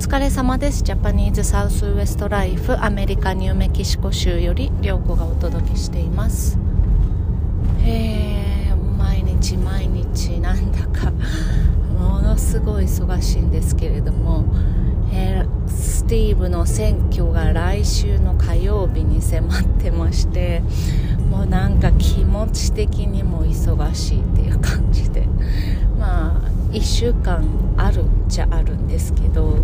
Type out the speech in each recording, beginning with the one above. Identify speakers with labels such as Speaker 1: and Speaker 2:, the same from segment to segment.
Speaker 1: 疲れ様です。ジャパニーズサウスウエストライフアメリカニューメキシコ州より涼子がお届けしています。えー、毎日毎日なんだか。ものすごい忙しいんですけれども、えー、スティーブの選挙が来週の火曜日に迫ってましてもうなんか気持ち的にも忙しいっていう感じで。まあ1週間あるっちゃあるんですけど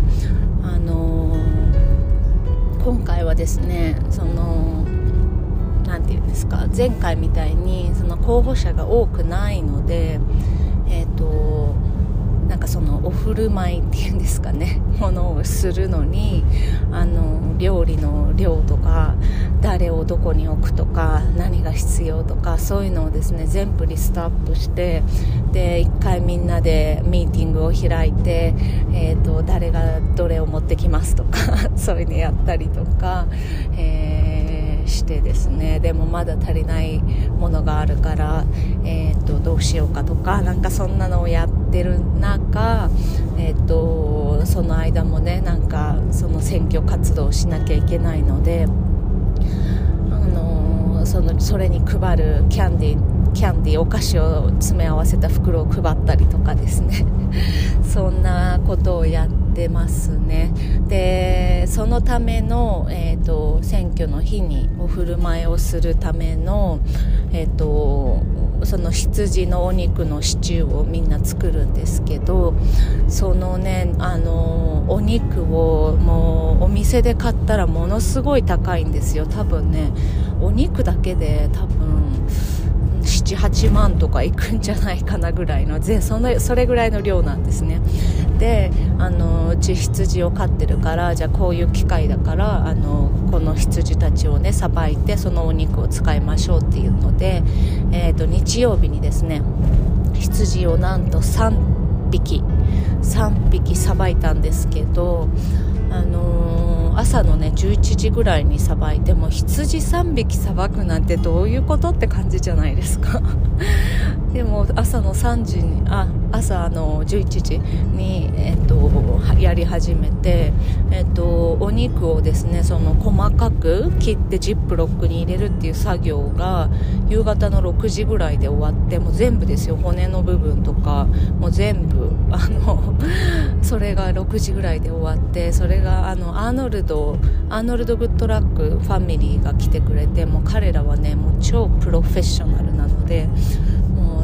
Speaker 1: あのー、今回はですねその何て言うんですか前回みたいにその候補者が多くないのでえっ、ー、となんかそのお振る舞いっていうんですかね ものをするのにあの料理の量とか誰をどこに置くとか何が必要とかそういうのをですね全部リストアップしてで1回みんなでミーティングを開いて、えーと、誰がどれを持ってきますとか そういうのやったりとか、えー、してですねでもまだ足りないものがあるから、えーと、どうしようかとかなんかそんなのをやってる中、えーとその間もねなんかその選挙活動をしなきゃいけないので。あのそのそれに配るキャンディキャンディーお菓子を詰め合わせた袋を配ったりとかですね そんなことをやってますね。でそのための、えーと、選挙の日にお振る舞いをするための、えーとその羊のお肉のシチューをみんな作るんですけどそのねあのお肉をもうお店で買ったらものすごい高いんですよ。多分ねお肉だけで多分78万とかいくんじゃないかなぐらいのそのそれぐらいの量なんですね。であのうち羊を飼ってるからじゃあこういう機会だからあのこの羊たちをねさばいてそのお肉を使いましょうっていうので、えーと、日曜日にですね羊をなんと3匹3匹さばいたんですけどあのー、朝のね11時ぐらいにさばいても羊3匹さばくなんてどういうことって感じじゃないですか。でも朝の3時にあ朝の11時に、えっと、やり始めて、えっと、お肉をですねその細かく切ってジップロックに入れるっていう作業が夕方の6時ぐらいで終わってもう全部ですよ。骨の部分とかもう全部あの それが6時ぐらいで終わってそれがあのアーノルドドアーノルド・グッドラックファミリーが来てくれてもう彼らはねもう超プロフェッショナルなので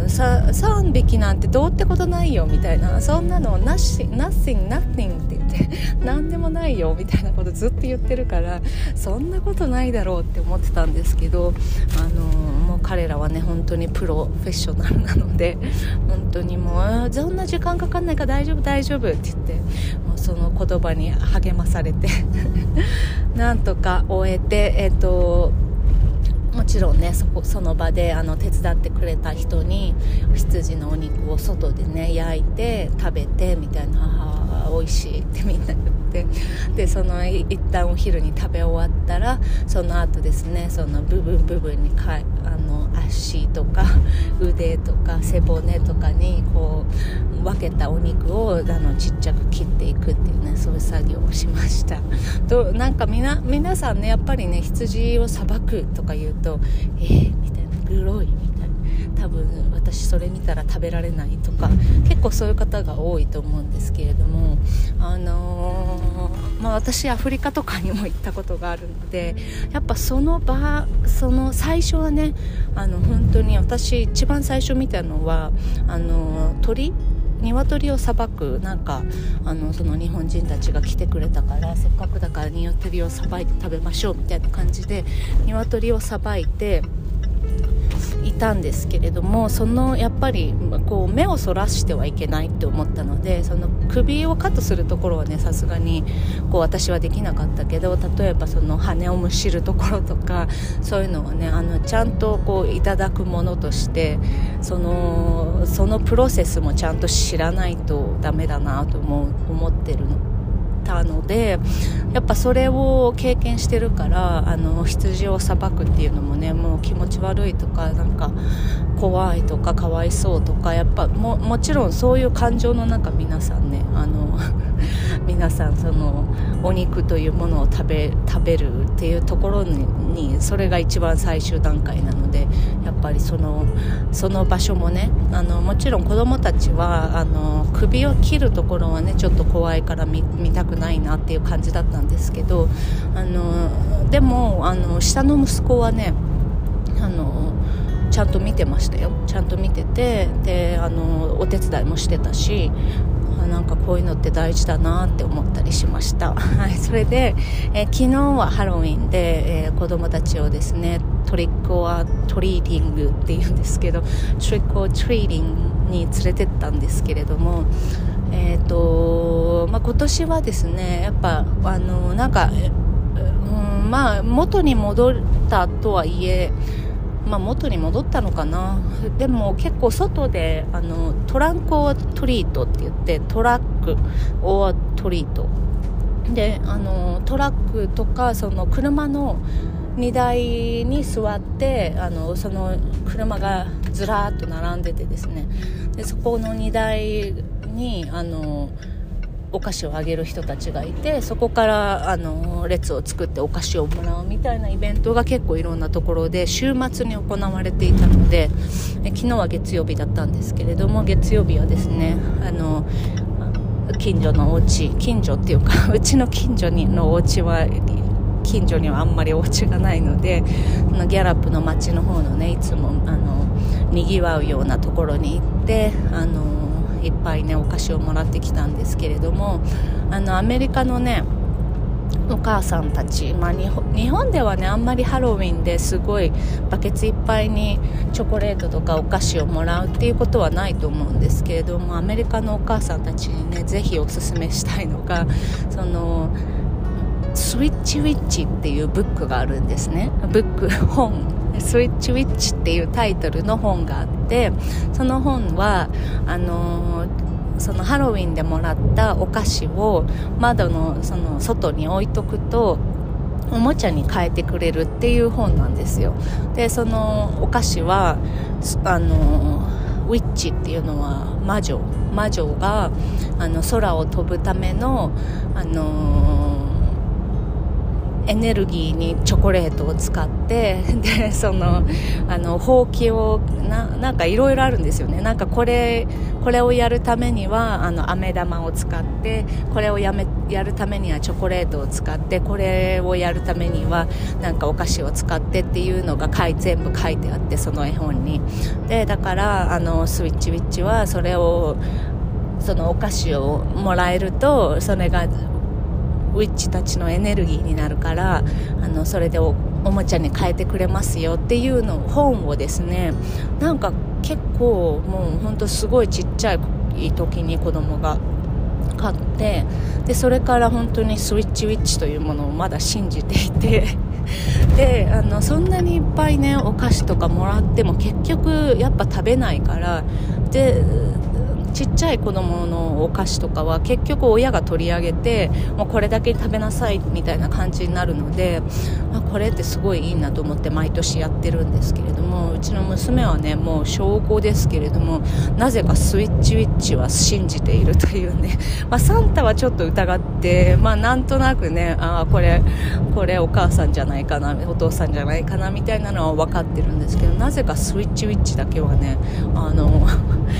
Speaker 1: さ3匹なんてどうってことないよみたいなそんなの nothing, nothing, nothing って言って 何でもないよみたいなことずっと言ってるからそんなことないだろうって思ってたんですけどあのもう彼らはね本当にプロフェッショナルなので本当にもうそんな時間かかんないから大丈夫大丈夫って言ってもうその言葉に励まされて なんとか終えてえっ、ともちろんねそこその場であの手伝ってくれた人に羊のお肉を外でね焼いて食べてみたいな母は美味しいってみんな言って。でその一旦お昼に食べ終わったらその後ですねその部分部分にかあの足とか腕とか背骨とかにこう分けたお肉をあのちっちゃく切っていくっていうねそういう作業をしました。となんかみな皆さんねやっぱりね羊をさばくとか言うとえー、みたいな。グロいみたいな。多分私それ見たら食べられないとか結構そういう方が多いと思うんですけれどもあのー、まあ、私アフリカとかにも行ったことがあるのでやっぱその場その最初はねあの本当に私一番最初見たのはあの鳥鶏をさばくなんかあのその日本人たちが来てくれたからせっかくだから鶏をさばいて食べましょうみたいな感じで鶏をさばいていたんですけれどもそのやっぱりこう目をそらしてはいけないって思ったのでその首をカットするところはねさすがにこう私はできなかったけど例えばその羽をむしるところとかそういうのはねあのちゃんとこういただくものとしてそのそのプロセスもちゃんと知らないとダメだなと思思ってるの。たのでやっぱそれを経験してるからあの羊をさばくっていうのもねもう気持ち悪いとかなんか怖いとかかわいそうとかやっぱももちろんそういう感情の中皆さんねあの 皆さんそのお肉というものを食べ食べるっていうところにそれが一番最終段階なのでやっぱりそのその場所もねあのもちろん子どもたちはあの首を切るところはねちょっと怖いから見たくないなっていう感じだったんですけどあのでもあの下の息子はねあのちゃんと見てましたよ。ちゃんと見ててであのお手伝いもしてたしなんかこういうのって大事だなって思ったりしました、はい、それで、え昨日はハロウィンで、えー、子供たちをですねトリックオアトリーティングっていうんですけどトリックオアトリーティングに連れてったんですけれどもえーとまあ、今年はですねやっぱあのなんか、うん、まあ元に戻ったとはいえまあ、元に戻ったのかな。でも結構外であのトランクオアトリートって言ってトラックオアトリート。であのトラックとかその車の荷台に座ってあのその車がずらーっと並んでてですね。でそこの荷台にあのお菓子をあげる人たちがいてそこからあの列を作ってお菓子をもらうみたいなイベントが結構いろんなところで週末に行われていたので昨日は月曜日だったんですけれども月曜日はですねあの近所のお家近所っていうか うちの近所にのお家は近所にはあんまりお家がないのでギャラップの街の方のねいつもあのにぎわうようなところに行ってあのいっぱいねお菓子をもらってきたんですけれどもあのアメリカのねお母さんたち、まあ、日本ではねあんまりハロウィンですごいバケツいっぱいにチョコレートとかお菓子をもらうっていうことはないと思うんですけれどもアメリカのお母さんたちにねぜひおすすめしたいのがそのスイッチウィッチっていうブックがあるんですね。ブック本スイッチウィッチっていうタイトルの本があってその本はあのそのハロウィンでもらったお菓子を窓のその外に置いとくとおもちゃに変えてくれるっていう本なんですよ。でそのお菓子はあのウィッチっていうのは魔女。魔女があの空を飛ぶためのあのエネルギーにチョコレートを使って でそのあのほうきをななんかいろいろあるんですよね。なんかこれこれをやるためにはあの飴玉を使ってこれをやめやるためにはチョコレートを使ってこれをやるためにはなんかお菓子を使ってっていうのが全部書いてあってその絵本に。でだからあのスイッチウィッチはそれをそのお菓子をもらえるとそれがウィッチたちのエネルギーになるからあのそれでおもちゃに変えてくれますよっていうの本をですねなんか結構もうほんとすごいちっちゃい時に子供が買ってでそれから本当にスイッチウィッチというものをまだ信じていて であのそんなにいっぱいねお菓子とかもらっても結局やっぱ食べないからでちっちゃい子供のお菓子とかは結局親が取り上げてもうこれだけ食べなさいみたいな感じになるので、まあ、これってすごいいいなと思って毎年やってるんですけれどもうちの娘はねもう小5ですけれどもなぜかスイッチウィッチは信じているというね、まあ、サンタはちょっと疑って、まあ、なんとなくねあこれこれお母さんじゃないかなお父さんじゃないかなみたいなのは分かってるんですけどなぜかスイッチウィッチだけはねあの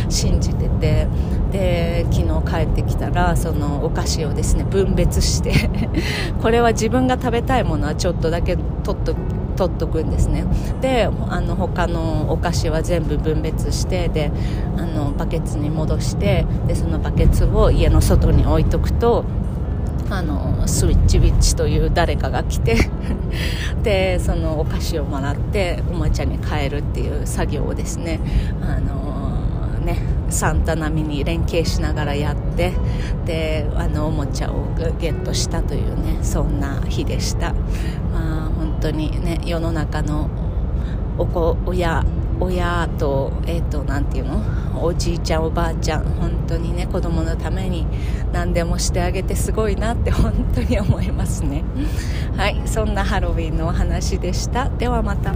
Speaker 1: 信じてて。で昨日帰ってきたらそのお菓子をですね分別して これは自分が食べたいものはちょっとだけ取っと取っとくんですねであの他のお菓子は全部分別してであのバケツに戻してでそのバケツを家の外に置いとくとあのスイッチウィッチという誰かが来て でそのお菓子をもらっておもちゃに変えるっていう作業をですねあのねサンタ並みに連携しながらやってであのおもちゃをゲットしたというねそんな日でした、まあ、本当にね世の中のお子親親とえ、ー、と何て言うの？おじいちゃんおばあちゃん本当にね子供のために何でもしてあげてすごいなって本当に思いますね。はいそんなハロウィンのお話でした。ではまた。